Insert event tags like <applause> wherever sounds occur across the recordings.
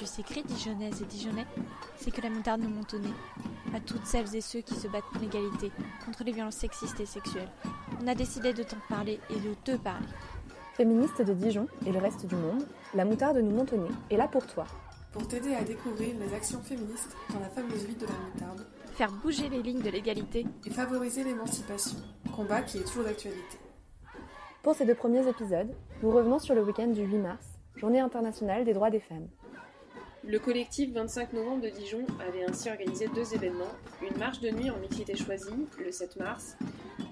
tu secret, Dijonnaises et Dijonnais, c'est que la moutarde nous montonnait. À toutes celles et ceux qui se battent pour l'égalité, contre les violences sexistes et sexuelles. On a décidé de t'en parler et de te parler. Féministe de Dijon et le reste du monde, la moutarde nous montonnait est là pour toi. Pour t'aider à découvrir les actions féministes dans la fameuse vie de la moutarde. Faire bouger les lignes de l'égalité. Et favoriser l'émancipation, combat qui est toujours d'actualité. Pour ces deux premiers épisodes, nous revenons sur le week-end du 8 mars, Journée internationale des droits des femmes. Le collectif 25 novembre de Dijon avait ainsi organisé deux événements, une marche de nuit en mixité choisie, le 7 mars,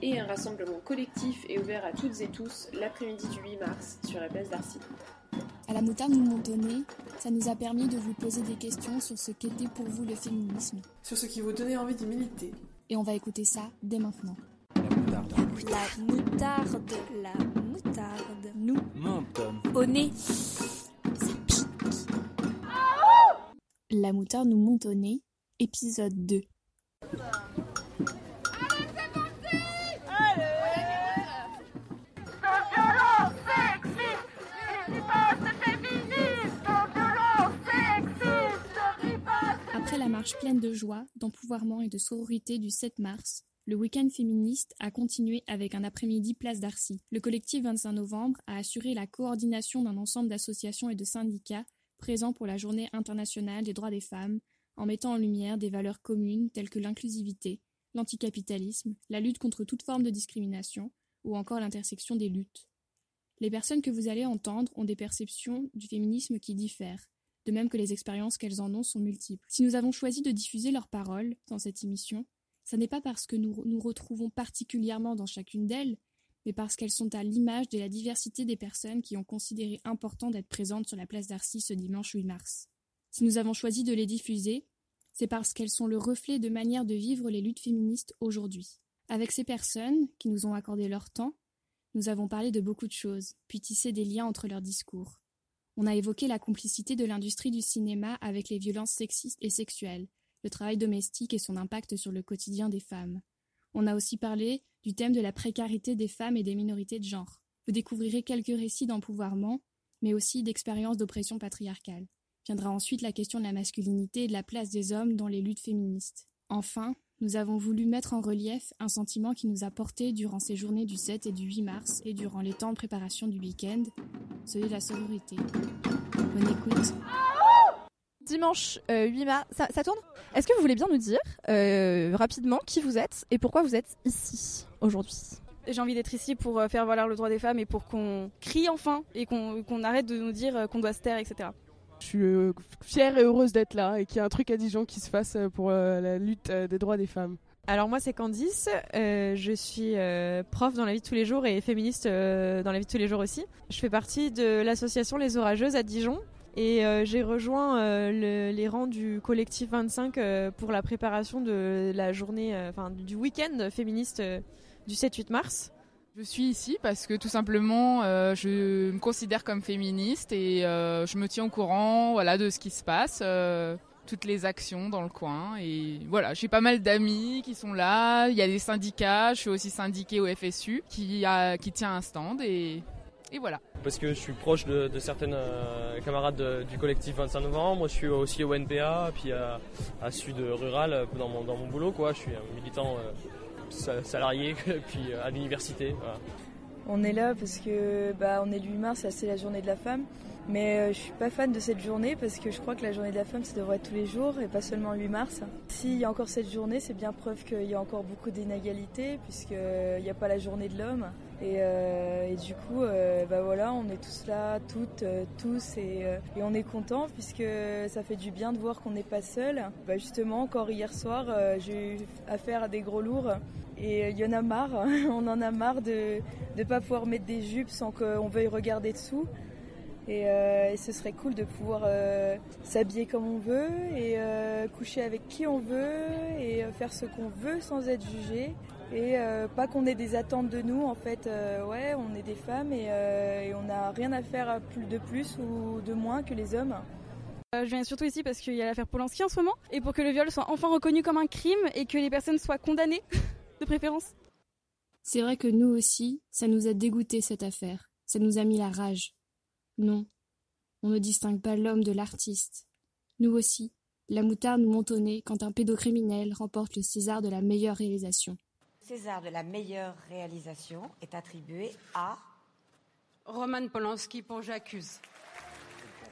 et un rassemblement collectif et ouvert à toutes et tous l'après-midi du 8 mars sur la place d'Arcy. À la moutarde nous montonnée, ça nous a permis de vous poser des questions sur ce qu'était pour vous le féminisme. Sur ce qui vous donnait envie d'y militer. Et on va écouter ça dès maintenant. La moutarde. La moutarde, la moutarde. Nous, Menton. au nez. La moutarde nez, épisode 2. Après la marche pleine de joie, d'empouvoirment et de sororité du 7 mars, le week-end féministe a continué avec un après-midi place d'Arcy. Le collectif 25 novembre a assuré la coordination d'un ensemble d'associations et de syndicats présents pour la Journée internationale des droits des femmes, en mettant en lumière des valeurs communes telles que l'inclusivité, l'anticapitalisme, la lutte contre toute forme de discrimination, ou encore l'intersection des luttes. Les personnes que vous allez entendre ont des perceptions du féminisme qui diffèrent, de même que les expériences qu'elles en ont sont multiples. Si nous avons choisi de diffuser leurs paroles dans cette émission, ce n'est pas parce que nous nous retrouvons particulièrement dans chacune d'elles, parce qu'elles sont à l'image de la diversité des personnes qui ont considéré important d'être présentes sur la place d'Arcy ce dimanche 8 mars. Si nous avons choisi de les diffuser, c'est parce qu'elles sont le reflet de manière de vivre les luttes féministes aujourd'hui. Avec ces personnes qui nous ont accordé leur temps, nous avons parlé de beaucoup de choses, puis tissé des liens entre leurs discours. On a évoqué la complicité de l'industrie du cinéma avec les violences sexistes et sexuelles, le travail domestique et son impact sur le quotidien des femmes. On a aussi parlé du thème de la précarité des femmes et des minorités de genre. Vous découvrirez quelques récits d'empouvoirment, mais aussi d'expériences d'oppression patriarcale. Viendra ensuite la question de la masculinité et de la place des hommes dans les luttes féministes. Enfin, nous avons voulu mettre en relief un sentiment qui nous a porté durant ces journées du 7 et du 8 mars et durant les temps de préparation du week-end, celui de la sororité. Bonne écoute. Dimanche euh, 8 mars, ça, ça tourne? Est-ce que vous voulez bien nous dire euh, rapidement qui vous êtes et pourquoi vous êtes ici aujourd'hui? J'ai envie d'être ici pour euh, faire valoir le droit des femmes et pour qu'on crie enfin et qu'on arrête de nous dire euh, qu'on doit se taire, etc. Je suis euh, fière et heureuse d'être là et qu'il y a un truc à Dijon qui se fasse euh, pour euh, la lutte euh, des droits des femmes. Alors moi c'est Candice, euh, je suis euh, prof dans la vie de tous les jours et féministe euh, dans la vie de tous les jours aussi. Je fais partie de l'association Les Orageuses à Dijon et euh, j'ai rejoint euh, le- les rangs du collectif 25 euh, pour la préparation de la journée, enfin du week-end féministe du 7-8 mars. Je suis ici parce que tout simplement je me considère comme féministe et je me tiens au courant voilà, de ce qui se passe, toutes les actions dans le coin. Et voilà, j'ai pas mal d'amis qui sont là, il y a des syndicats, je suis aussi syndiquée au FSU qui, qui tient un stand et, et voilà. Parce que je suis proche de, de certaines euh, camarades de- du collectif 25 novembre, je suis aussi au NPA, puis à, à Sud Rural dans mon, dans mon boulot. Quoi. Je suis un militant euh, sa- salarié, <laughs> puis euh, à l'université. voilà. On est là parce que bah, on est le 8 mars, c'est la journée de la femme. Mais euh, je suis pas fan de cette journée parce que je crois que la journée de la femme, ça devrait être tous les jours et pas seulement le 8 mars. S'il y a encore cette journée, c'est bien preuve qu'il y a encore beaucoup d'inégalités puisqu'il n'y a pas la journée de l'homme. Et, euh, et du coup, euh, bah voilà, on est tous là, toutes, euh, tous, et, on est content puisque ça fait du bien de voir qu'on n'est pas seul. Bah justement, encore hier soir, j'ai eu affaire à des gros lourds et il y en a marre. <laughs> on en a marre de ne pas pouvoir mettre des jupes sans qu'on veuille regarder dessous. Et, ce serait cool de pouvoir s'habiller comme on veut et coucher avec qui on veut et faire ce qu'on veut sans être jugé. Et euh, pas qu'on ait des attentes de nous, en fait, euh, ouais, on est des femmes et, euh, et on n'a rien à faire de plus ou de moins que les hommes. Euh, je viens surtout ici parce qu'il y a l'affaire Polanski en ce moment et pour que le viol soit enfin reconnu comme un crime et que les personnes soient condamnées <laughs> de préférence. C'est vrai que nous aussi, ça nous a dégoûté cette affaire. Ça nous a mis la rage. Non, on ne distingue pas l'homme de l'artiste. Nous aussi, la moutarde nous montonnait quand un pédocriminel remporte le César de la meilleure réalisation. César de la meilleure réalisation est attribué à Roman Polanski pour J'accuse.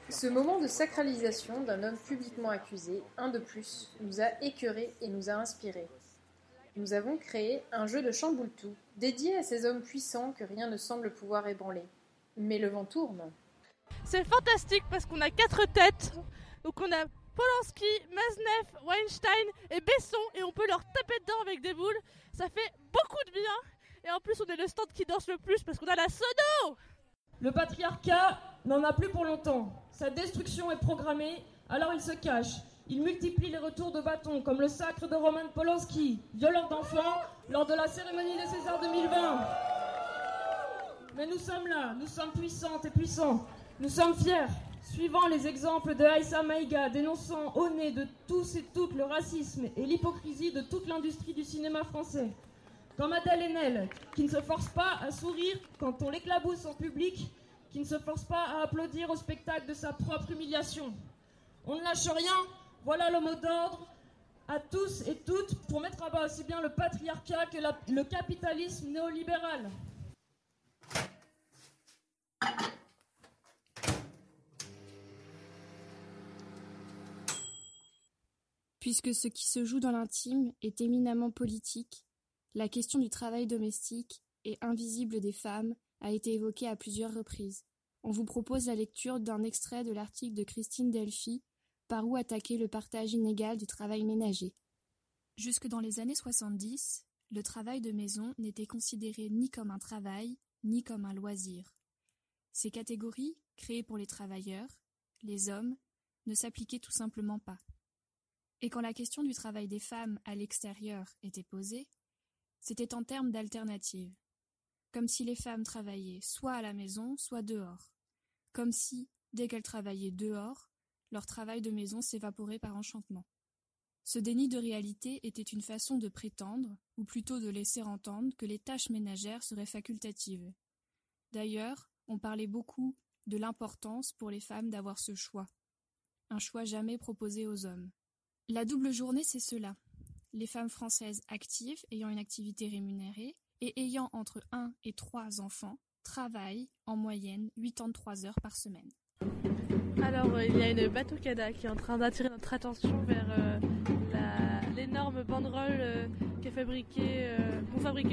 Ce moment de sacralisation d'un homme publiquement accusé, un de plus, nous a écœurés et nous a inspirés. Nous avons créé un jeu de chamboule-tout, dédié à ces hommes puissants que rien ne semble pouvoir ébranler. Mais le vent tourne. C'est fantastique parce qu'on a quatre têtes. Donc on a Polanski, Maznev, Weinstein et Besson et on peut leur taper dedans avec des boules. Ça fait beaucoup de bien. Et en plus on est le stand qui danse le plus parce qu'on a la sono Le patriarcat n'en a plus pour longtemps. Sa destruction est programmée, alors il se cache. Il multiplie les retours de bâton, comme le sacre de Roman Polanski, violeur d'enfants, lors de la cérémonie des Césars 2020. Mais nous sommes là, nous sommes puissantes et puissants. Nous sommes fiers, suivant les exemples de Aïssa Maïga, dénonçant au nez de tous et toutes le racisme et l'hypocrisie de toute l'industrie du cinéma français. Comme Adèle Haenel, qui ne se force pas à sourire quand on l'éclabousse en public, qui ne se force pas à applaudir au spectacle de sa propre humiliation. On ne lâche rien, voilà le mot d'ordre à tous et toutes pour mettre à bas aussi bien le patriarcat que le capitalisme néolibéral. Puisque ce qui se joue dans l'intime est éminemment politique, la question du travail domestique et invisible des femmes a été évoquée à plusieurs reprises. On vous propose la lecture d'un extrait de l'article de Christine Delphi Par où attaquer le partage inégal du travail ménager? Jusque dans les années 70, le travail de maison n'était considéré ni comme un travail, ni comme un loisir. Ces catégories, créées pour les travailleurs, les hommes, ne s'appliquaient tout simplement pas. Et quand la question du travail des femmes à l'extérieur était posée, c'était en termes d'alternative. Comme si les femmes travaillaient soit à la maison, soit dehors. Comme si, dès qu'elles travaillaient dehors, leur travail de maison s'évaporait par enchantement. Ce déni de réalité était une façon de prétendre, ou plutôt de laisser entendre, que les tâches ménagères seraient facultatives. D'ailleurs, on parlait beaucoup de l'importance pour les femmes d'avoir ce choix. Un choix jamais proposé aux hommes. La double journée, c'est cela. Les femmes françaises actives, ayant une activité rémunérée, et ayant entre 1 et 3 enfants, travaillent en moyenne 83 heures par semaine. Alors, euh, il y a une bateau-cada qui est en train d'attirer notre attention vers euh, l'énorme banderole euh, qu'a fabriqué, euh,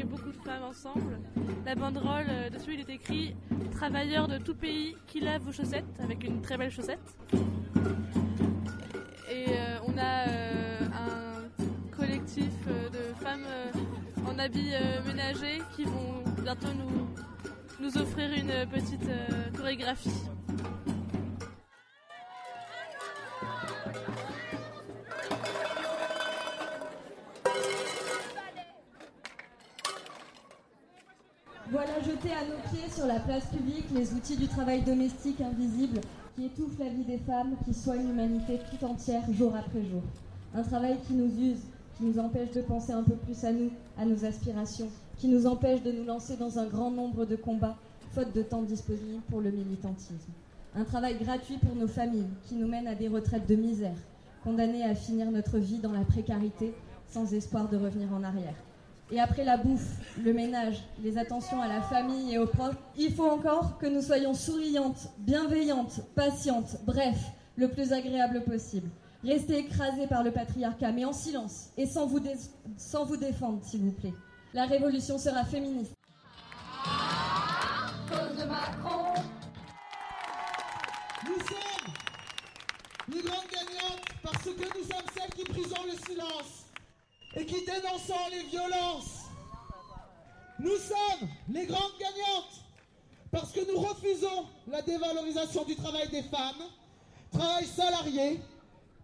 beaucoup de femmes ensemble. La banderole, dessus il est écrit Travailleurs de tout pays qui lavent vos chaussettes, avec une très belle chaussette. En habits euh, ménagers qui vont bientôt nous, nous offrir une petite euh, chorégraphie. Voilà jetés à nos pieds sur la place publique les outils du travail domestique invisible qui étouffe la vie des femmes, qui soigne l'humanité tout entière jour après jour. Un travail qui nous use, qui nous empêche de penser un peu plus à nous, à nos aspirations, qui nous empêche de nous lancer dans un grand nombre de combats, faute de temps disponible pour le militantisme. Un travail gratuit pour nos familles, qui nous mène à des retraites de misère, condamnées à finir notre vie dans la précarité, sans espoir de revenir en arrière. Et après la bouffe, le ménage, les attentions à la famille et aux proches, il faut encore que nous soyons souriantes, bienveillantes, patientes, bref, le plus agréable possible. Restez écrasés par le patriarcat, mais en silence et sans vous, dé- sans vous défendre, s'il vous plaît. La révolution sera féministe. Cause de Macron. Nous sommes les grandes gagnantes parce que nous sommes celles qui brisons le silence et qui dénonçons les violences. Nous sommes les grandes gagnantes parce que nous refusons la dévalorisation du travail des femmes, travail salarié,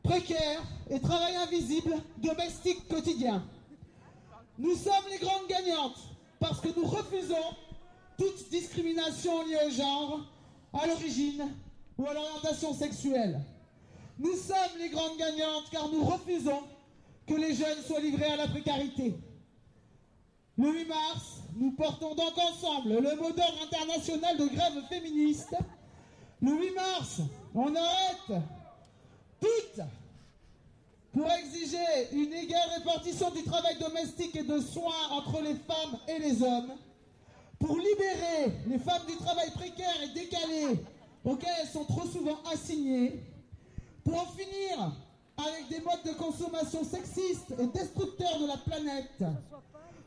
précaire et travail invisible, domestique quotidien. Nous sommes les grandes gagnantes parce que nous refusons toute discrimination liée au genre, à l'origine ou à l'orientation sexuelle. Nous sommes les grandes gagnantes car nous refusons que les jeunes soient livrés à la précarité. Le 8 mars, nous portons donc ensemble le mot d'ordre international de grève féministe. Le 8 mars, on arrête toutes pour exiger une égale répartition du travail domestique et de soins entre les femmes et les hommes, pour libérer les femmes du travail précaire et décalé auquel elles sont trop souvent assignées, pour en finir avec des modes de consommation sexistes et destructeurs de la planète,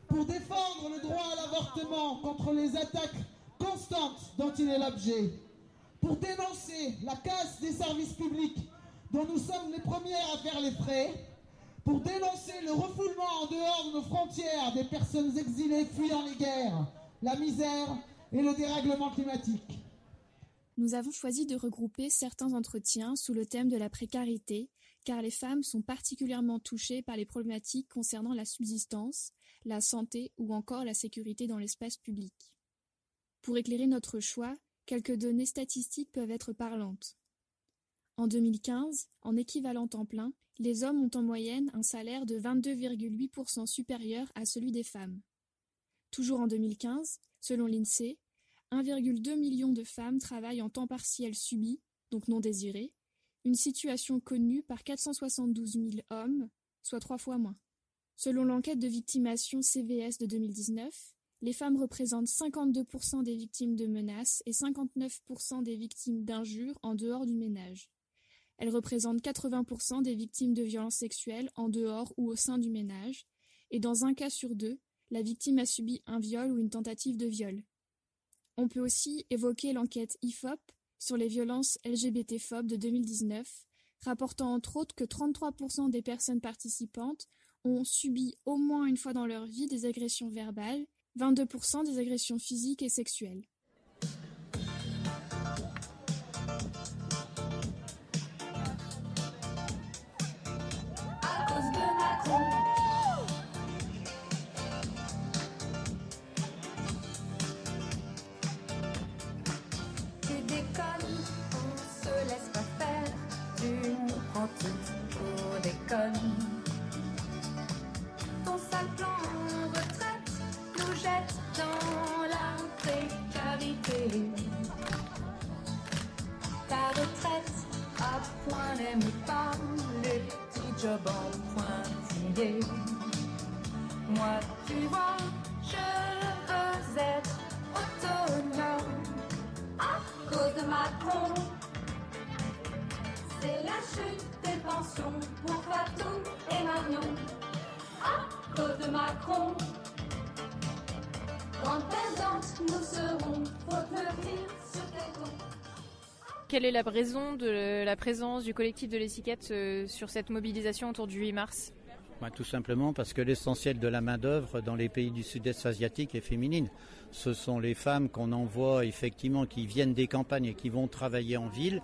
pour défendre le droit à l'avortement contre les attaques constantes dont il est l'objet, pour dénoncer la casse des services publics dont nous sommes les premières à faire les frais, pour dénoncer le refoulement en dehors de nos frontières des personnes exilées fuyant les guerres, la misère et le dérèglement climatique. Nous avons choisi de regrouper certains entretiens sous le thème de la précarité, car les femmes sont particulièrement touchées par les problématiques concernant la subsistance, la santé ou encore la sécurité dans l'espace public. Pour éclairer notre choix, quelques données statistiques peuvent être parlantes. En 2015, en équivalent temps plein, les hommes ont en moyenne un salaire de 22,8% supérieur à celui des femmes. Toujours en 2015, selon l'INSEE, 1,2 million de femmes travaillent en temps partiel subi, donc non désiré, une situation connue par 472 000 hommes, soit trois fois moins. Selon l'enquête de victimation CVS de 2019, les femmes représentent 52% des victimes de menaces et 59% des victimes d'injures en dehors du ménage. Elles représentent 80% des victimes de violences sexuelles en dehors ou au sein du ménage, et dans un cas sur deux, la victime a subi un viol ou une tentative de viol. On peut aussi évoquer l'enquête IFOP sur les violences LGBT-phobes de 2019, rapportant entre autres que 33% des personnes participantes ont subi au moins une fois dans leur vie des agressions verbales, 22% des agressions physiques et sexuelles. Toutes pour des connes. Ton sale plan retraite nous jette dans la précarité. Ta retraite à point n'aime pas les petits jobs en pointillés. Moi, tu vois, je veux être autonome à cause de Macron. C'est la chute pour Fatou et Marion à cause de Macron. Grande perdante, nous serons, faut te le dire sur. Quelle est la raison de la présence du collectif de l'étiquette euh, sur cette mobilisation autour du 8 mars? Bah, Tout simplement parce que l'essentiel de la main-d'œuvre dans les pays du sud-est asiatique est féminine. Ce sont les femmes qu'on envoie effectivement qui viennent des campagnes et qui vont travailler en ville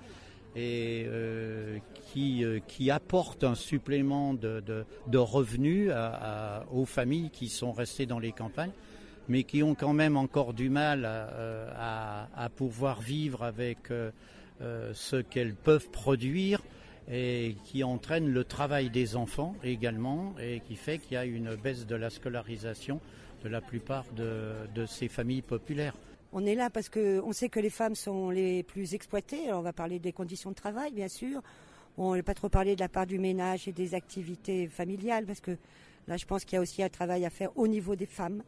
et euh, qui, euh, qui apportent un supplément de, de- revenus aux familles qui sont restées dans les campagnes mais qui ont quand même encore du mal à, euh, à- pouvoir vivre avec ce qu'elles peuvent produire et qui entraîne le travail des enfants également et qui fait qu'il y a une baisse de la scolarisation de la plupart de ces familles populaires. On est là parce qu'on sait que les femmes sont les plus exploitées. Alors on va parler des conditions de travail, bien sûr. On n'a pas trop parlé de la part du ménage et des activités familiales, parce que là, je pense qu'il y a aussi un travail à faire au niveau des femmes,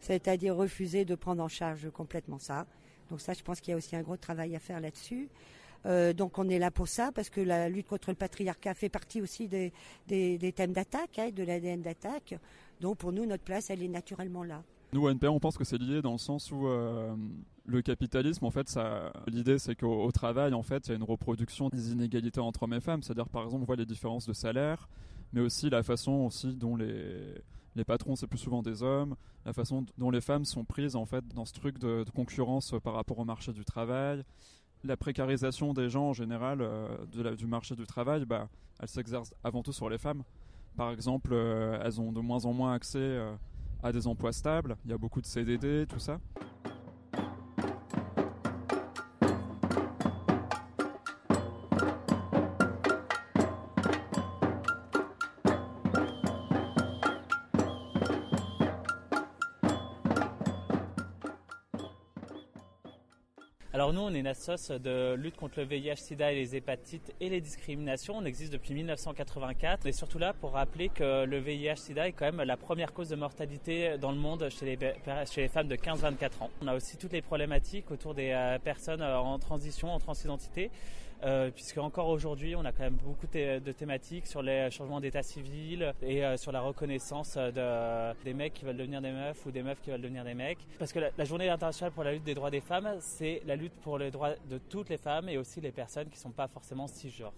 c'est-à-dire refuser de prendre en charge complètement ça. Donc ça, je pense qu'il y a aussi un gros travail à faire là-dessus. Euh, donc on est là pour ça, parce que la lutte contre le patriarcat fait partie aussi des thèmes d'attaque, hein, de l'ADN d'attaque. Donc pour nous, notre place, elle est naturellement là. Nous, au NPA, on pense que c'est lié dans le sens où euh, le capitalisme, en fait, l'idée, c'est qu'au au travail, en fait, il y a une reproduction des inégalités entre hommes et femmes. C'est-à-dire, par exemple, on voit les différences de salaire, mais aussi la façon aussi dont les, les patrons, c'est plus souvent des hommes, la façon dont les femmes sont prises, en fait, dans ce truc de, concurrence par rapport au marché du travail. La précarisation des gens, en général, euh, du marché du travail, bah, elle s'exerce avant tout sur les femmes. Par exemple, euh, elles ont de moins en moins accès euh, à des emplois stables, il y a beaucoup de CDD, tout ça. On est une de lutte contre le VIH-Sida et les hépatites et les discriminations. On existe depuis 1984. On est surtout là pour rappeler que le VIH-Sida est quand même la première cause de mortalité dans le monde chez les, chez les femmes de 15-24 ans. On a aussi toutes les problématiques autour des euh, personnes euh, en transition, en transidentité. Euh, puisque encore aujourd'hui, on a quand même beaucoup de, thématiques sur les changements d'état civil et euh, sur la reconnaissance de, des mecs qui veulent devenir des meufs ou des meufs qui veulent devenir des mecs. Parce que la, la journée internationale pour la lutte des droits des femmes, c'est la lutte pour les droits de toutes les femmes et aussi les personnes qui ne sont pas forcément cisgenres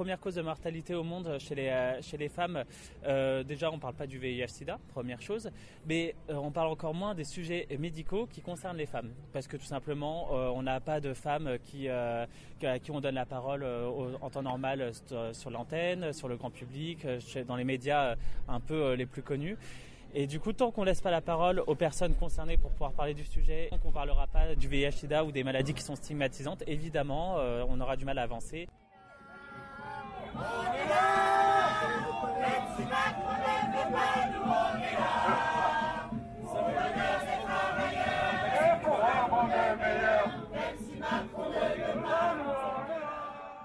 première cause de mortalité au monde chez les, euh, femmes, euh, déjà on ne parle pas du VIH-Sida, première chose, mais euh, on parle encore moins des sujets médicaux qui concernent les femmes. Parce que tout simplement, on n'a pas de femmes qui, à qui on donne la parole en temps normal sur l'antenne, sur le grand public, dans les médias un peu les plus connus. Et du coup, tant qu'on laisse pas la parole aux personnes concernées pour pouvoir parler du sujet, tant qu'on parlera pas du VIH/SIDA ou des maladies qui sont stigmatisantes, évidemment, on aura du mal à avancer.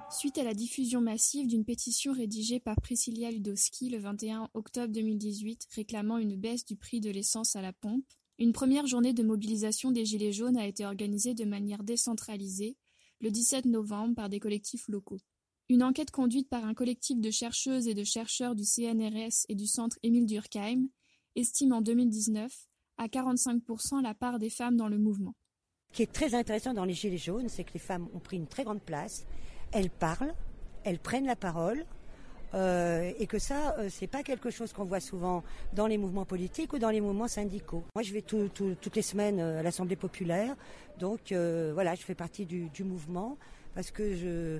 Suite à la diffusion massive d'une pétition rédigée par Priscilla Ludowski le 21 octobre 2018 réclamant une baisse du prix de l'essence à la pompe, une première journée de mobilisation des Gilets jaunes a été organisée de manière décentralisée le 17 novembre par des collectifs locaux. Une enquête conduite par un collectif de chercheuses et de chercheurs du CNRS et du centre Émile Durkheim estime en 2019 à 45% la part des femmes dans le mouvement. Ce qui est très intéressant dans les Gilets jaunes, c'est que les femmes ont pris une très grande place. Elles parlent, elles prennent la parole, euh, et que ça, euh, c'est pas quelque chose qu'on voit souvent dans les mouvements politiques ou dans les mouvements syndicaux. Moi, je vais toutes les semaines euh, à l'Assemblée populaire, donc voilà, je fais partie du, du mouvement parce que je,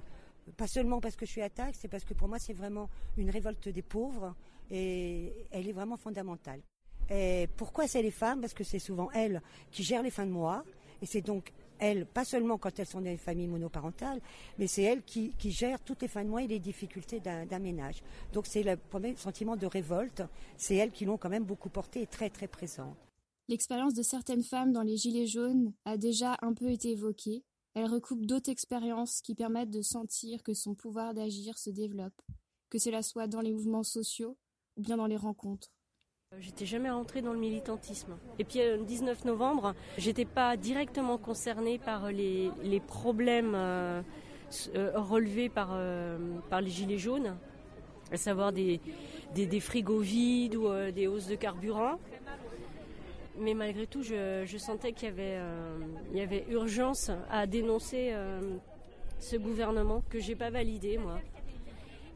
pas seulement parce que je suis attaque, c'est parce que pour moi c'est vraiment une révolte des pauvres et elle est vraiment fondamentale. Et pourquoi c'est les femmes? Parce que c'est souvent elles qui gèrent les fins de mois et c'est donc elles, pas seulement quand elles sont dans des familles monoparentales, mais c'est elles qui, gèrent toutes les fins de mois et les difficultés d'un ménage. Donc c'est le premier sentiment de révolte, c'est elles qui l'ont quand même beaucoup porté et très très présente. L'expérience de certaines femmes dans les Gilets jaunes a déjà un peu été évoquée, elle recoupe d'autres expériences qui permettent de sentir que son pouvoir d'agir se développe, que cela soit dans les mouvements sociaux ou bien dans les rencontres. Euh, j'étais jamais rentrée dans le militantisme. Et puis le 19 novembre, j'étais pas directement concernée par les, problèmes euh, euh, relevés par, les gilets jaunes, à savoir des frigos vides ou des hausses de carburant mais malgré tout, je, sentais qu'il y, avait, euh, urgence à dénoncer euh, ce gouvernement que j'ai pas validé, moi.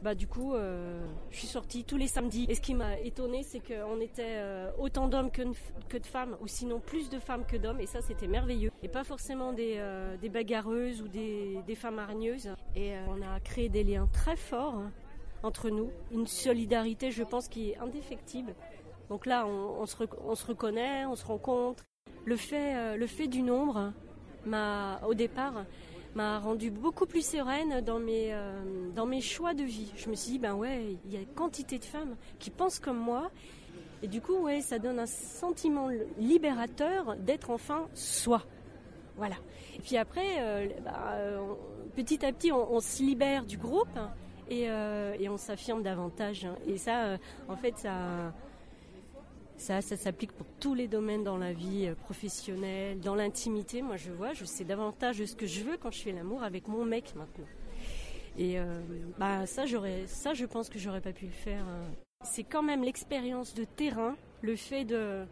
Bah, du coup, euh, je suis sortie tous les samedis. Et ce qui m'a étonnée, c'est qu'on était autant d'hommes que, de femmes, ou sinon plus de femmes que d'hommes, et ça, c'était merveilleux. Et pas forcément des, bagarreuses ou des, des, femmes hargneuses. Et on a créé des liens très forts entre nous, une solidarité, je pense, qui est indéfectible. Donc là, on, se, reconnaît, on se rencontre. Le fait, euh, le fait du nombre, m'a, au départ, m'a rendu beaucoup plus sereine dans mes, euh, dans mes choix de vie. Je me suis dit, ben ouais, il y a quantité de femmes qui pensent comme moi. Et du coup, ouais, ça donne un sentiment libérateur d'être enfin soi. Voilà. Et puis après, euh, bah, petit à petit, on, se libère du groupe et, et on s'affirme davantage. Et ça, en fait, ça ça, ça s'applique pour tous les domaines dans la vie euh, professionnelle, dans l'intimité. Moi, je vois, je sais davantage ce que je veux quand je fais l'amour avec mon mec maintenant. Et euh, bah ça, j'aurais, ça, je pense que j'aurais pas pu le faire. Hein. C'est quand même l'expérience de terrain, le fait de,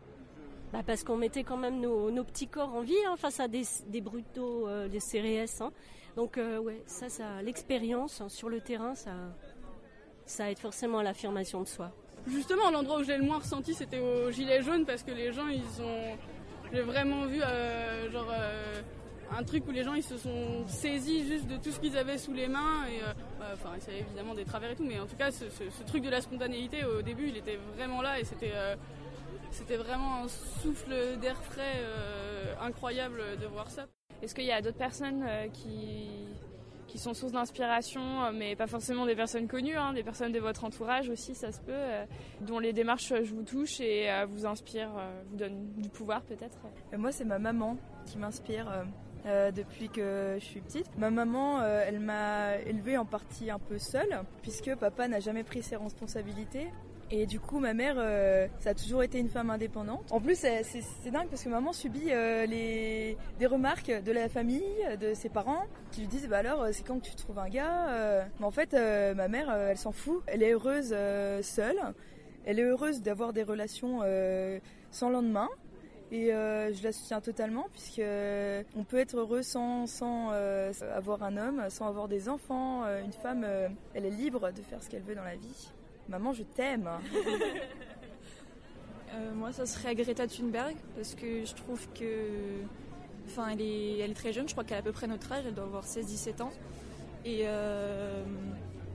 bah parce qu'on mettait quand même nos, petits corps en vie hein, face à des, des euh, des CRS. Hein. Donc ouais, ça, ça, l'expérience sur le terrain, ça, ça aide forcément à l'affirmation de soi. Justement, l'endroit où j'ai le moins ressenti, c'était au gilet jaune parce que les gens, ils ont. J'ai vraiment vu euh, euh, un truc où les gens se sont saisis juste de tout ce qu'ils avaient sous les mains et euh, bah, avait évidemment des travers et tout, mais en tout cas ce, truc de la spontanéité au début, il était vraiment là et c'était c'était vraiment un souffle d'air frais incroyable de voir ça. Est-ce qu'il y a d'autres personnes qui qui sont source d'inspiration, euh, mais pas forcément des personnes connues, hein, des personnes de votre entourage aussi, ça se peut, euh, dont les démarches je vous touche et euh, vous inspirent, vous donnent du pouvoir peut-être. Moi, c'est ma maman qui m'inspire. euh, depuis que je suis petite. Ma maman, euh, elle m'a élevée en partie un peu seule, puisque papa n'a jamais pris ses responsabilités. Et du coup, ma mère, euh, ça a toujours été une femme indépendante. En plus, c'est dingue parce que maman subit euh, les, des remarques de la famille, de ses parents, qui lui disent Bah alors, c'est quand que tu trouves un gars Euh, Mais en fait, euh, ma mère, euh, elle s'en fout. Elle est heureuse euh, seule. Elle est heureuse d'avoir des relations euh, sans lendemain. Et euh, je la soutiens totalement puisque euh, on peut être heureux sans, sans euh, avoir un homme, sans avoir des enfants. Euh, Une femme, euh, elle est libre de faire ce qu'elle veut dans la vie. Maman, je t'aime. <laughs> Euh, moi, ça serait Greta Thunberg parce que je trouve que, enfin, elle est, très jeune. Je crois qu'elle a à peu près notre âge. Elle doit avoir 16-17 ans. Et euh,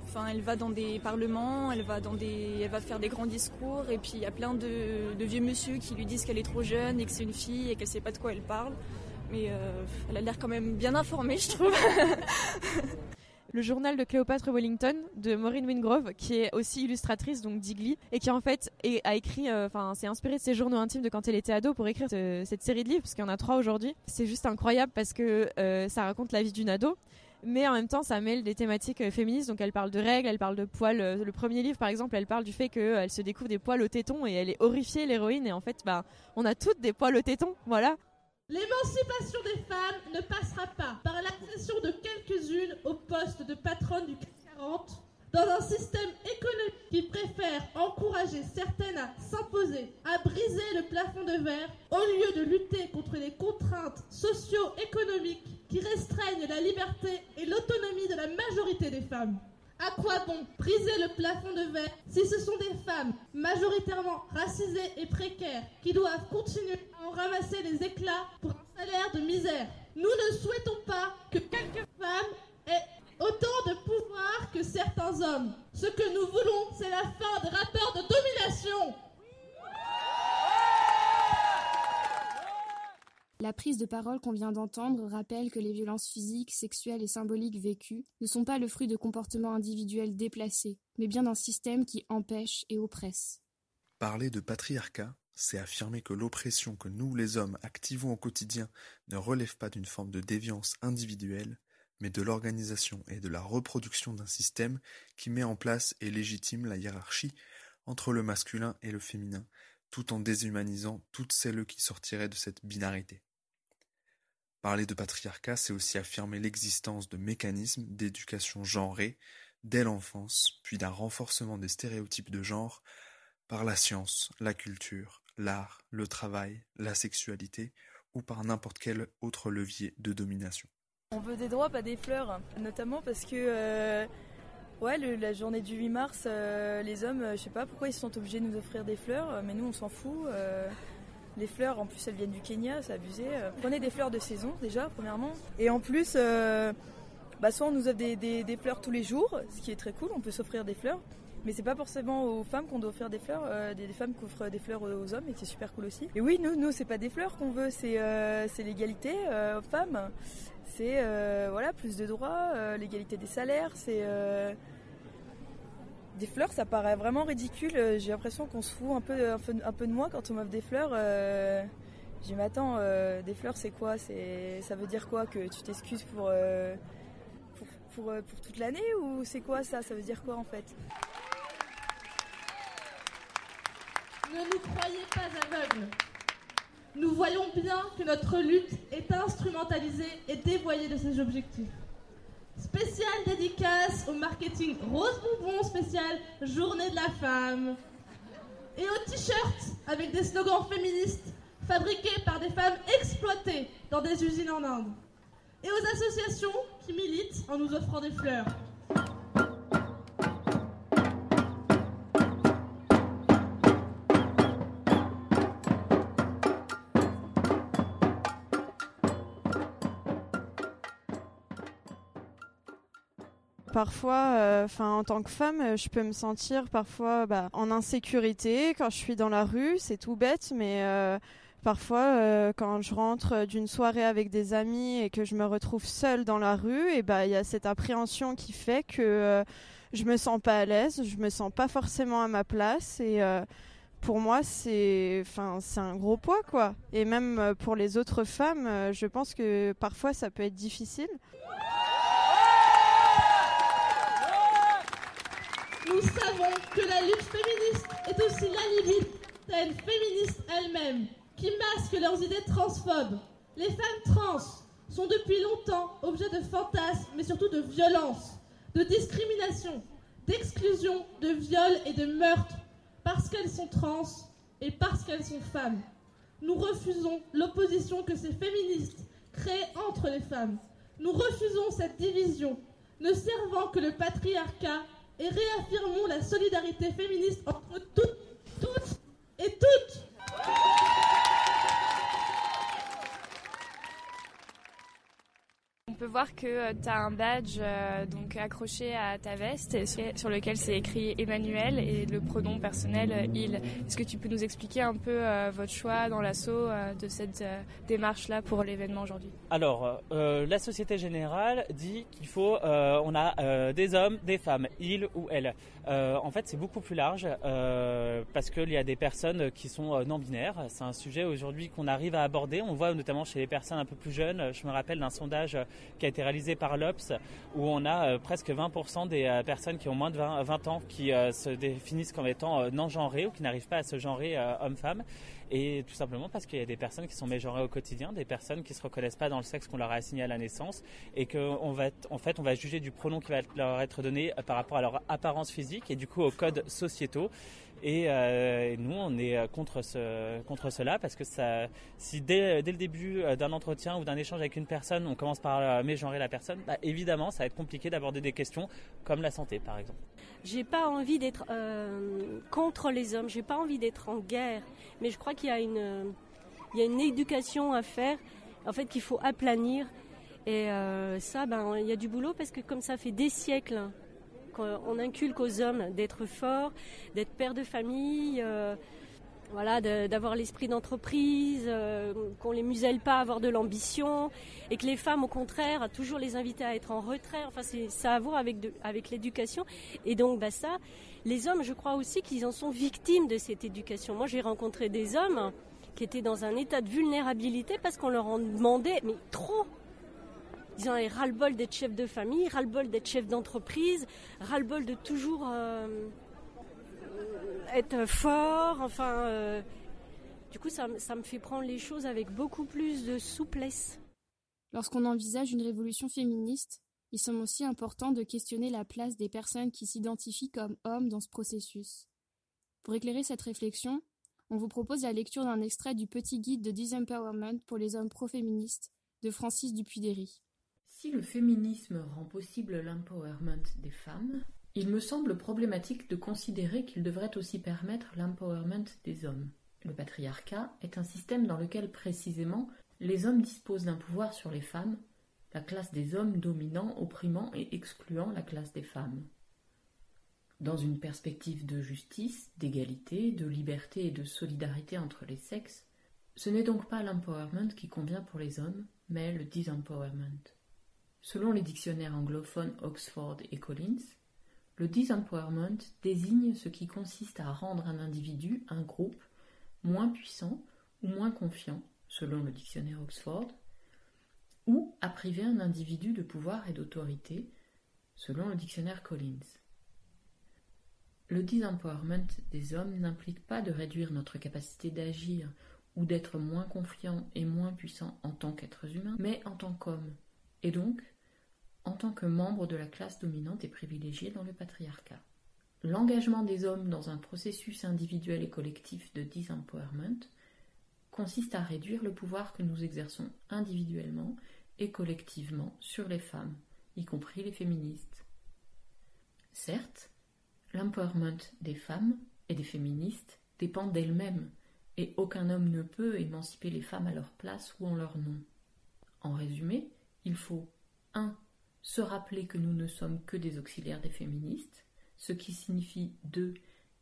enfin, elle va dans des parlements, elle va dans des, elle va faire des grands discours. Et puis il y a plein de, vieux monsieur qui lui disent qu'elle est trop jeune et que c'est une fille et qu'elle sait pas de quoi elle parle. Mais euh, elle a l'air quand même bien informée, je trouve. <laughs> le journal de Cléopâtre Wellington de Maureen Wingrove, qui est aussi illustratrice donc d'Igly et qui en fait a écrit, euh, enfin s'est inspirée de ses journaux intimes de quand elle était ado pour écrire ce- cette série de livres, parce qu'il y en a trois aujourd'hui. C'est juste incroyable parce que euh, ça raconte la vie d'une ado. Mais en même temps, ça mêle des thématiques euh, féministes. Donc, elle parle de règles, elle parle de poils. Le premier livre, par exemple, elle parle du fait qu'elle se découvre des poils au téton et elle est horrifiée, l'héroïne. Et en fait, bah, on a toutes des poils au téton. Voilà. L'émancipation des femmes ne passera pas par au de patronne du CAC 40 dans un système économique qui préfère encourager certaines à s'imposer, à briser le plafond de verre, au lieu de lutter contre les contraintes socio-économiques qui restreignent la liberté et l'autonomie de la majorité des femmes. À quoi bon briser le plafond de verre si ce sont des femmes majoritairement racisées et précaires qui doivent continuer à en ramasser les éclats pour un salaire de misère? Nous ne souhaitons pas que quelques femmes aient autant de pouvoir que certains hommes. Ce que nous voulons, c'est la fin des rapports de domination. La prise de parole qu'on vient d'entendre rappelle que les violences physiques, sexuelles et symboliques vécues ne sont pas le fruit de comportements individuels déplacés, mais bien d'un système qui empêche et oppresse. Parler de patriarcat, c'est affirmer que l'oppression que nous, les hommes, activons au quotidien ne relève pas d'une forme de déviance individuelle, mais de l'organisation et de la reproduction d'un système qui met en place et légitime la hiérarchie entre le masculin et le féminin, tout en déshumanisant toutes celles qui sortiraient de cette binarité. Parler de patriarcat, c'est aussi affirmer l'existence de mécanismes d'éducation genrée dès l'enfance, puis d'un renforcement des stéréotypes de genre par la science, la culture, l'art, le travail, la sexualité ou par n'importe quel autre levier de domination. On veut des droits, pas des fleurs, notamment parce que euh, ouais, la journée du 8 mars, euh, les hommes, euh, je sais pas pourquoi ils sont obligés de nous offrir des fleurs, mais nous on s'en fout. les fleurs, en plus, elles viennent du Kenya, c'est abusé. Prenez des fleurs de saison déjà, premièrement. Et en plus, bah, soit on nous offre des, fleurs tous les jours, ce qui est très cool, on peut s'offrir des fleurs. Mais c'est pas forcément aux femmes qu'on doit offrir des fleurs, des, femmes qui offrent des fleurs aux hommes et c'est super cool aussi. Et oui, nous, nous c'est pas des fleurs qu'on veut, c'est l'égalité aux femmes. C'est euh, voilà plus de droits, euh, l'égalité des salaires, c'est euh, des fleurs, ça paraît vraiment ridicule. J'ai l'impression qu'on se fout un peu, de moi quand on m'offre des fleurs. Euh, J'ai dit, mais attends, euh, des fleurs, c'est quoi? Ça veut dire quoi Que tu t'excuses pour toute l'année Ou c'est quoi ça? Ça veut dire quoi en fait? Ne nous croyez pas aveugles. Nous voyons bien que notre lutte est instrumentalisée et dévoyée de ses objectifs. Spéciale dédicace au marketing Rose Bonbon spécial Journée de la femme. Et aux t-shirts avec des slogans féministes fabriqués par des femmes exploitées dans des usines en Inde. Et aux associations qui militent en nous offrant des fleurs. Parfois, euh, en tant que femme, euh, je peux me sentir parfois bah, en insécurité quand je suis dans la rue. C'est tout bête, mais euh, parfois, quand je rentre d'une soirée avec des amis et que je me retrouve seule dans la rue, et bah, il y a cette appréhension qui fait que euh, je me sens pas à l'aise, je me sens pas forcément à ma place et pour moi, c'est c'est un gros poids, quoi. Et même pour les autres femmes, je pense que parfois ça peut être difficile. Nous savons que la lutte féministe est aussi l'alibi d'une féministes elles-mêmes qui masquent leurs idées transphobes. Les femmes trans sont depuis longtemps objets de fantasmes, mais surtout de violence, de discrimination, d'exclusion, de viol et de meurtre parce qu'elles sont trans et parce qu'elles sont femmes. Nous refusons l'opposition que ces féministes créent entre les femmes. Nous refusons cette division, ne servant que le patriarcat et réaffirmons la solidarité féministe entre toutes, et toutes. On peut voir que tu as un badge euh, donc accroché à ta veste sur- lequel c'est écrit Emmanuel et le pronom personnel euh, il. Est-ce que tu peux nous expliquer un peu euh, votre choix dans l'assaut euh, de cette euh, démarche-là pour l'événement aujourd'hui? Alors, euh, la Société Générale dit qu'il faut, euh, on a euh, des hommes, des femmes, il ou elle. Euh, en fait, c'est beaucoup plus large euh, parce qu'il y a des personnes qui sont euh, non binaires. C'est un sujet aujourd'hui qu'on arrive à aborder. On voit notamment chez les personnes un peu plus jeunes. Je me rappelle d'un sondage qui a été réalisé par l'Obs où on a presque 20% des personnes qui ont moins de 20, 20 ans qui se définissent comme étant euh, non genrées ou qui n'arrivent pas à se genrer homme-femme. Et tout simplement parce qu'il y a des personnes qui sont mégenrées au quotidien, des personnes qui se reconnaissent pas dans le sexe qu'on leur a assigné à la naissance, et qu'on va, en fait, on va juger du pronom qui va leur être donné par rapport à leur apparence physique et du coup aux codes sociétaux. Et euh, nous, on est euh, contre, ce, contre cela parce que ça, si dès, dès le début euh, d'un entretien ou d'un échange avec une personne, on commence par mégenrer la personne, bah, évidemment, ça va être compliqué d'aborder des questions comme la santé, par exemple. J'ai pas envie d'être contre les hommes, j'ai pas envie d'être en guerre, mais je crois qu'il y a une, y a une éducation à faire, en fait qu'il faut aplanir. Et ça, ben, il y a du boulot parce que comme ça fait des siècles qu'on inculque aux hommes d'être forts, d'être pères de famille, euh, voilà, d'avoir l'esprit d'entreprise, euh, qu'on les muselle pas à avoir de l'ambition, et que les femmes, au contraire, toujours les inviter à être en retrait. Enfin, ça à voir avec, avec l'éducation. Et donc, bah, ça, les hommes, je crois aussi qu'ils en sont victimes de cette éducation. Moi, j'ai rencontré des hommes qui étaient dans un état de vulnérabilité parce qu'on leur en demandait, mais trop. Ils en avaient ras-le-bol d'être chef de famille, ras-le-bol d'être chef d'entreprise, ras-le-bol de toujours euh, être fort. Enfin, euh, du coup, ça, ça me fait prendre les choses avec beaucoup plus de souplesse. Lorsqu'on envisage une révolution féministe, il semble aussi important de questionner la place des personnes qui s'identifient comme hommes dans ce processus. Pour éclairer cette réflexion, on vous propose la lecture d'un extrait du petit guide de Disempowerment pour les hommes pro-féministes de Francis Dupuy-Derry. Si le féminisme rend possible l'empowerment des femmes, il me semble problématique de considérer qu'il devrait aussi permettre l'empowerment des hommes. Le patriarcat est un système dans lequel précisément les hommes disposent d'un pouvoir sur les femmes, la classe des hommes dominant, opprimant et excluant la classe des femmes. Dans une perspective de justice, d'égalité, de liberté et de solidarité entre les sexes, ce n'est donc pas l'empowerment qui convient pour les hommes, mais le disempowerment. Selon les dictionnaires anglophones Oxford et Collins, le disempowerment désigne ce qui consiste à rendre un individu, un groupe, moins puissant ou moins confiant, selon le dictionnaire Oxford, ou à priver un individu de pouvoir et d'autorité, selon le dictionnaire Collins. Le disempowerment des hommes n'implique pas de réduire notre capacité d'agir ou d'être moins confiant et moins puissant en tant qu'êtres humains, mais en tant qu'hommes, et donc en tant que membres de la classe dominante et privilégiée dans le patriarcat. L'engagement des hommes dans un processus individuel et collectif de disempowerment consiste à réduire le pouvoir que nous exerçons individuellement et collectivement sur les femmes, y compris les féministes. Certes, l'empowerment des femmes et des féministes dépend d'elles-mêmes, et aucun homme ne peut émanciper les femmes à leur place ou en leur nom. En résumé, il faut 1. Se rappeler que nous ne sommes que des auxiliaires des féministes, ce qui signifie 2.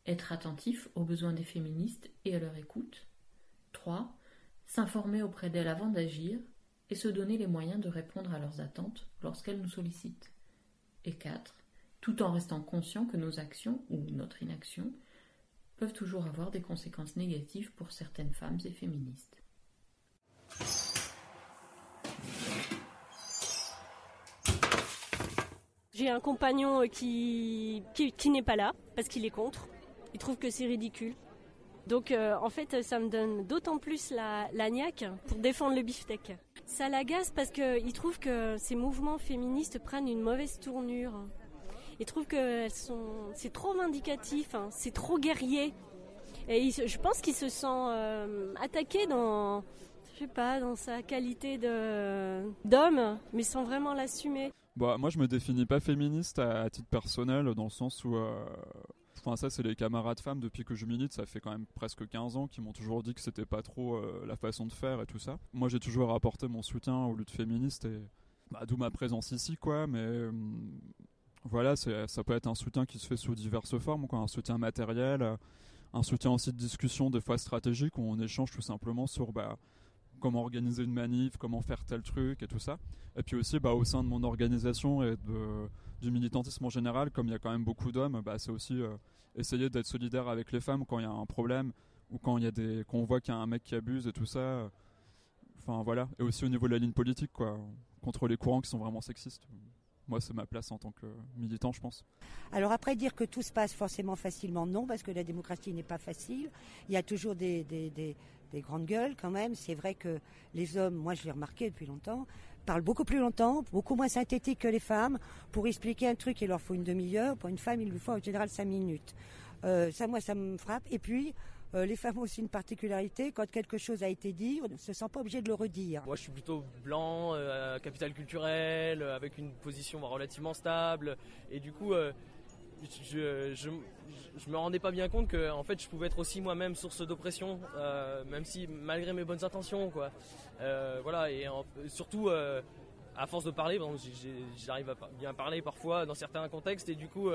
Être attentif aux besoins des féministes et à leur écoute. 3. S'informer auprès d'elles avant d'agir et se donner les moyens de répondre à leurs attentes lorsqu'elles nous sollicitent. Et 4. Tout en restant conscient que nos actions ou notre inaction peuvent toujours avoir des conséquences négatives pour certaines femmes et féministes. J'ai un compagnon qui, qui, n'est pas là parce qu'il est contre. Il trouve que c'est ridicule. Donc euh, en fait, ça me donne d'autant plus la, la niaque pour défendre le beefsteak. Ça l'agace parce qu'il trouve que ces mouvements féministes prennent une mauvaise tournure. Il trouve que c'est trop vindicatif, hein, c'est trop guerrier. Et je pense qu'il se sent euh, attaqué dans, je sais pas, dans sa qualité d'homme, mais sans vraiment l'assumer. Bah, moi, je me définis pas féministe à, titre personnel, dans le sens où. Euh, enfin, ça, c'est les camarades femmes depuis que je milite. Ça fait quand même presque 15 ans qui m'ont toujours dit que c'était pas trop euh, la façon de faire et tout ça. Moi, j'ai toujours apporté mon soutien aux luttes féministes et. Bah, D'où ma présence ici, quoi. Mais. Hum, voilà, ça peut être un soutien qui se fait sous diverses formes, quoi. Un soutien matériel, un soutien aussi de discussion, des fois stratégique, où on échange tout simplement sur. Bah, comment organiser une manif, comment faire tel truc et tout ça. Et puis aussi, bah, au sein de mon organisation et du militantisme en général, comme il y a quand même beaucoup d'hommes, bah, c'est aussi euh, essayer d'être solidaire avec les femmes quand il y a un problème ou quand il y a des, qu'on voit qu'il y a un mec qui abuse et tout ça. Enfin voilà. Et aussi au niveau de la ligne politique, quoi, contre les courants qui sont vraiment sexistes. Moi, c'est ma place en tant que militant, je pense. Alors après, dire que tout se passe forcément facilement, non, parce que la démocratie n'est pas facile. Il y a toujours des, des grandes gueules quand même. C'est vrai que les hommes, moi je l'ai remarqué depuis longtemps, parlent beaucoup plus longtemps, beaucoup moins synthétique que les femmes. Pour expliquer un truc, il leur faut une demi-heure. Pour une femme, il lui faut en général cinq minutes. Euh, ça, moi, ça me frappe. Et puis, euh, les femmes ont aussi une particularité. Quand quelque chose a été dit, on ne se sent pas obligé de le redire. Moi, je suis plutôt blanc, euh, capital culturel, avec une position relativement stable. Et du coup, je, je, me rendais pas bien compte que en fait je pouvais être aussi moi-même source d'oppression, euh, même si malgré mes bonnes intentions quoi. Euh, voilà et surtout euh, à force de parler, j'arrive à bien parler parfois dans certains contextes et du coup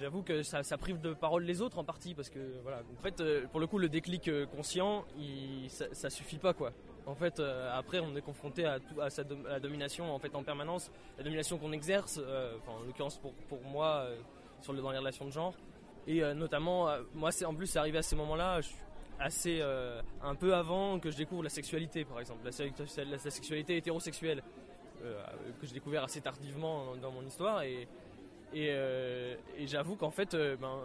j'avoue que ça, prive de parole les autres en partie parce que voilà en fait pour le coup le déclic conscient il, ça, suffit pas quoi. En fait, après, on est confronté à, à, la domination en fait en permanence, la domination qu'on exerce. en l'occurrence pour, pour moi, sur le, dans les relations de genre. Et euh, notamment, euh, moi, c'est en plus, c'est arrivé à ces moments-là, euh, un peu avant que je découvre la sexualité, par exemple, la, la, sexualité hétérosexuelle, que j'ai découvert assez tardivement dans, mon histoire. Et, et, j'avoue qu'en fait, ben,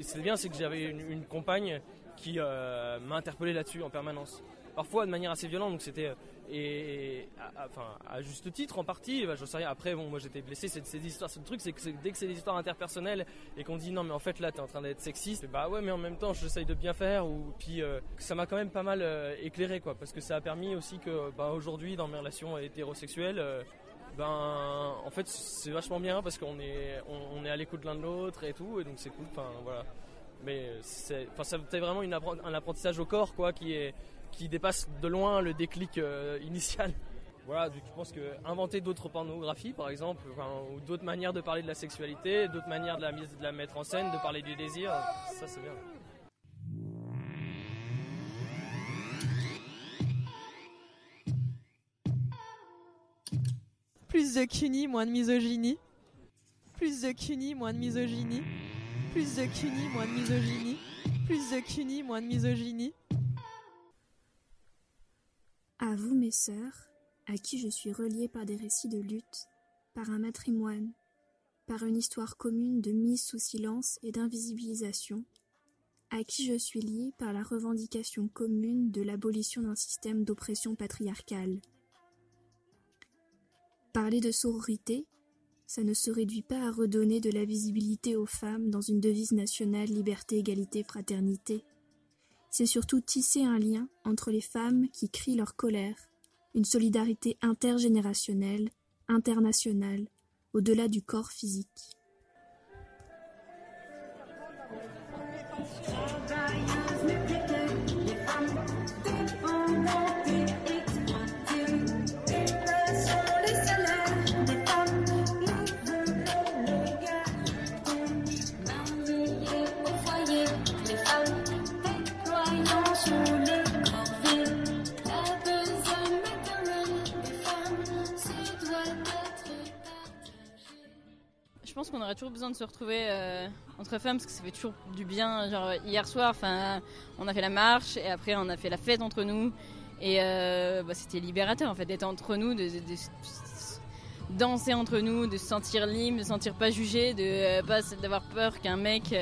c'est bien, c'est que j'avais une, une, compagne qui m'a interpellé là-dessus en permanence. Parfois de manière assez violente, donc c'était et, à, à juste titre en partie bah, je sais rien. Après bon moi j'étais blessé c'est ces histoires le truc c'est que dès que c'est des histoires interpersonnelles et qu'on dit non mais en fait là t'es en train d'être sexiste bah ouais mais en même temps j'essaye de bien faire ou puis euh, ça m'a quand même pas mal euh, éclairé quoi. Parce que ça a permis aussi que bah, aujourd'hui dans mes relations hétérosexuelles euh, ben en fait c'est vachement bien parce qu'on est on, est à l'écoute l'un de l'autre et tout et donc c'est cool enfin voilà. Mais c'est enfin ça vraiment une, un apprentissage au corps quoi qui est qui dépasse de loin le déclic euh, initial. Voilà, donc je pense que inventer d'autres pornographies, par exemple, ou d'autres manières de parler de la sexualité, d'autres manières de la, mise, de la mettre en scène, de parler du désir, ça c'est bien. Plus de CUNY, moins de misogynie. Plus de CUNY, moins de misogynie. Plus de CUNY, moins de misogynie. Plus de CUNY, moins de misogynie. À vous, mes sœurs, à qui je suis reliée par des récits de lutte, par un matrimoine, par une histoire commune de mise sous silence et d'invisibilisation, à qui je suis liée par la revendication commune de l'abolition d'un système d'oppression patriarcale. Parler de sororité, ça ne se réduit pas à redonner de la visibilité aux femmes dans une devise nationale liberté, égalité, fraternité c'est surtout tisser un lien entre les femmes qui crient leur colère, une solidarité intergénérationnelle, internationale, au-delà du corps physique. Pense qu'on aurait toujours besoin de se retrouver euh, entre femmes parce que ça fait toujours du bien. Genre hier soir, enfin, on a fait la marche et après on a fait la fête entre nous et euh, bah, c'était libérateur en fait d'être entre nous, de, danser entre nous, de se sentir libre, de se sentir pas jugé, de euh, pas d'avoir peur qu'un mec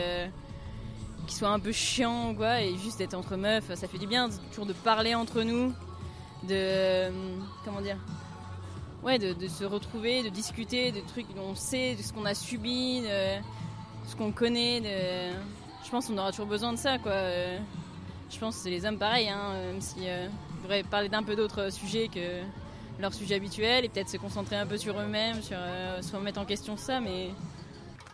qui soit un peu chiant quoi et juste d'être entre meufs, ça fait du bien toujours de parler entre nous, de comment dire ouais, de, se retrouver, de discuter de trucs dont on sait, de ce qu'on a subi, de ce qu'on connaît. Je pense qu'on aura toujours besoin de ça, quoi. Euh, Je pense que c'est les hommes pareil, hein, même si euh, ils devraient parler d'un peu d'autres sujets que leur sujet habituel et peut-être se concentrer un peu sur eux-mêmes, sur euh, se remettre en question ça, mais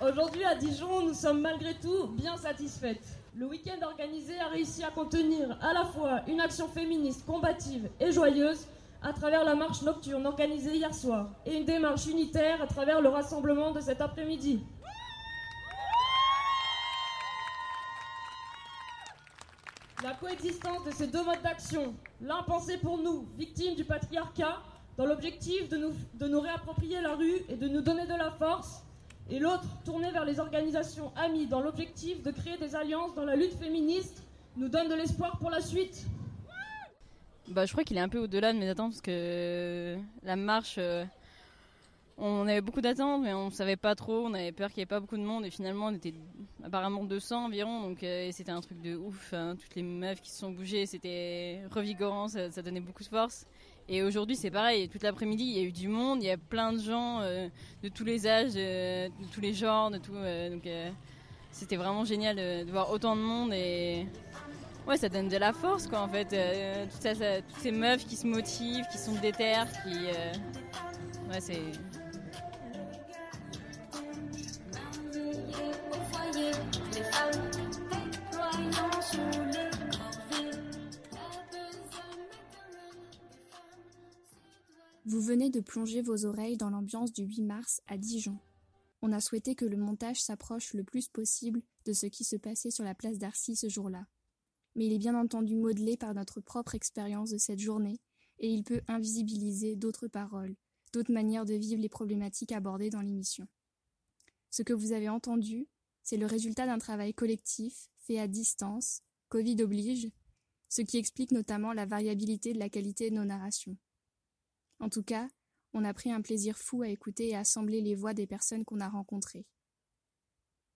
Aujourd'hui à Dijon, nous sommes malgré tout bien satisfaites. Le week-end organisé a réussi à contenir à la fois une action féministe combative et joyeuse à travers la marche nocturne organisée hier soir et une démarche unitaire à travers le rassemblement de cet après-midi. La coexistence de ces deux modes d'action, l'un pensé pour nous, victimes du patriarcat, dans l'objectif de nous, de nous réapproprier la rue et de nous donner de la force, et l'autre tourné vers les organisations amies dans l'objectif de créer des alliances dans la lutte féministe, nous donne de l'espoir pour la suite. Bah, je crois qu'il est un peu au-delà de mes attentes parce que la marche, euh, on avait beaucoup d'attentes, mais on savait pas trop. On avait peur qu'il n'y ait pas beaucoup de monde et finalement on était apparemment 200 environ, donc euh, c'était un truc de ouf. hein. Toutes les meufs qui se sont bougées, c'était revigorant, ça, donnait beaucoup de force. Et aujourd'hui c'est pareil, toute l'après-midi il y a eu du monde, il y a plein de gens euh, de tous les âges, euh, de tous les genres, de tout. euh, donc euh, c'était vraiment génial de, de voir autant de monde et Ouais, ça donne de la force, quoi, en fait. Euh, tout ça, toutes ces meufs qui se motivent, qui sont déterres, qui. euh, Ouais, c'est. Vous venez de plonger vos oreilles dans l'ambiance du 8 mars à Dijon. On a souhaité que le montage s'approche le plus possible de ce qui se passait sur la place d'Arcy ce jour-là. Mais il est bien entendu modelé par notre propre expérience de cette journée et il peut invisibiliser d'autres paroles, d'autres manières de vivre les problématiques abordées dans l'émission. Ce que vous avez entendu, c'est le résultat d'un travail collectif fait à distance, Covid oblige, ce qui explique notamment la variabilité de la qualité de nos narrations. En tout cas, on a pris un plaisir fou à écouter et assembler les voix des personnes qu'on a rencontrées.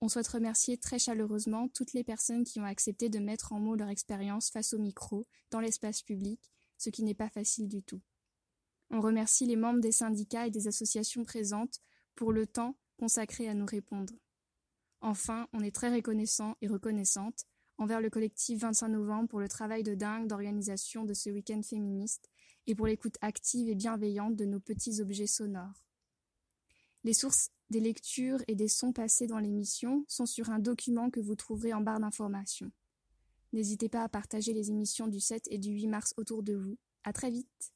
On souhaite remercier très chaleureusement toutes les personnes qui ont accepté de mettre en mots leur expérience face au micro, dans l'espace public, ce qui n'est pas facile du tout. On remercie les membres des syndicats et des associations présentes pour le temps consacré à nous répondre. Enfin, on est très reconnaissant et reconnaissante envers le collectif 25 novembre pour le travail de dingue d'organisation de ce week-end féministe et pour l'écoute active et bienveillante de nos petits objets sonores. Les sources des lectures et des sons passés dans l'émission sont sur un document que vous trouverez en barre d'informations. N'hésitez pas à partager les émissions du 7 et du 8 mars autour de vous. À très vite!